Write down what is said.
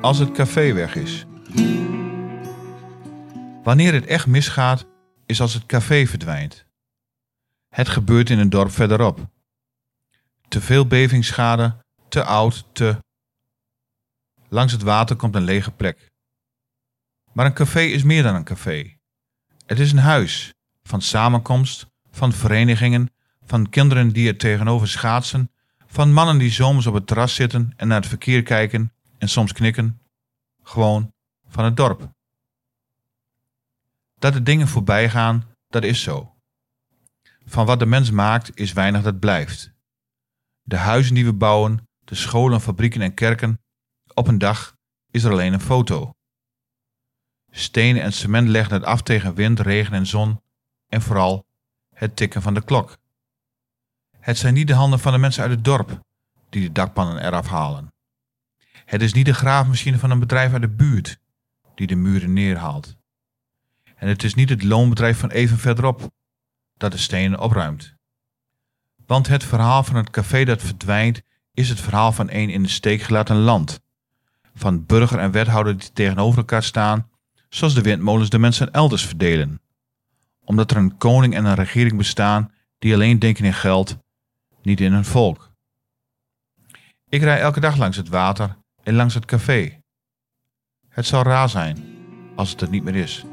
Als het café weg is. Wanneer het echt misgaat, is als het café verdwijnt. Het gebeurt in een dorp verderop. Te veel bevingsschade, te oud, te. Langs het water komt een lege plek. Maar een café is meer dan een café. Het is een huis van samenkomst, van verenigingen, van kinderen die er tegenover schaatsen, van mannen die zomers op het terras zitten en naar het verkeer kijken en soms knikken. Gewoon van het dorp. Dat de dingen voorbij gaan, dat is zo. Van wat de mens maakt, is weinig dat blijft. De huizen die we bouwen, de scholen, fabrieken en kerken, op een dag is er alleen een foto. Stenen en cement leggen het af tegen wind, regen en zon en vooral het tikken van de klok. Het zijn niet de handen van de mensen uit het dorp die de dakpannen eraf halen. Het is niet de graafmachine van een bedrijf uit de buurt die de muren neerhaalt. En het is niet het loonbedrijf van even verderop dat de stenen opruimt. Want het verhaal van het café dat verdwijnt is het verhaal van een in de steek gelaten land. Van burger en wethouder die tegenover elkaar staan, zoals de windmolens de mensen elders verdelen. Omdat er een koning en een regering bestaan die alleen denken in geld, niet in hun volk. Ik rij elke dag langs het water en langs het café. Het zou raar zijn als het er niet meer is.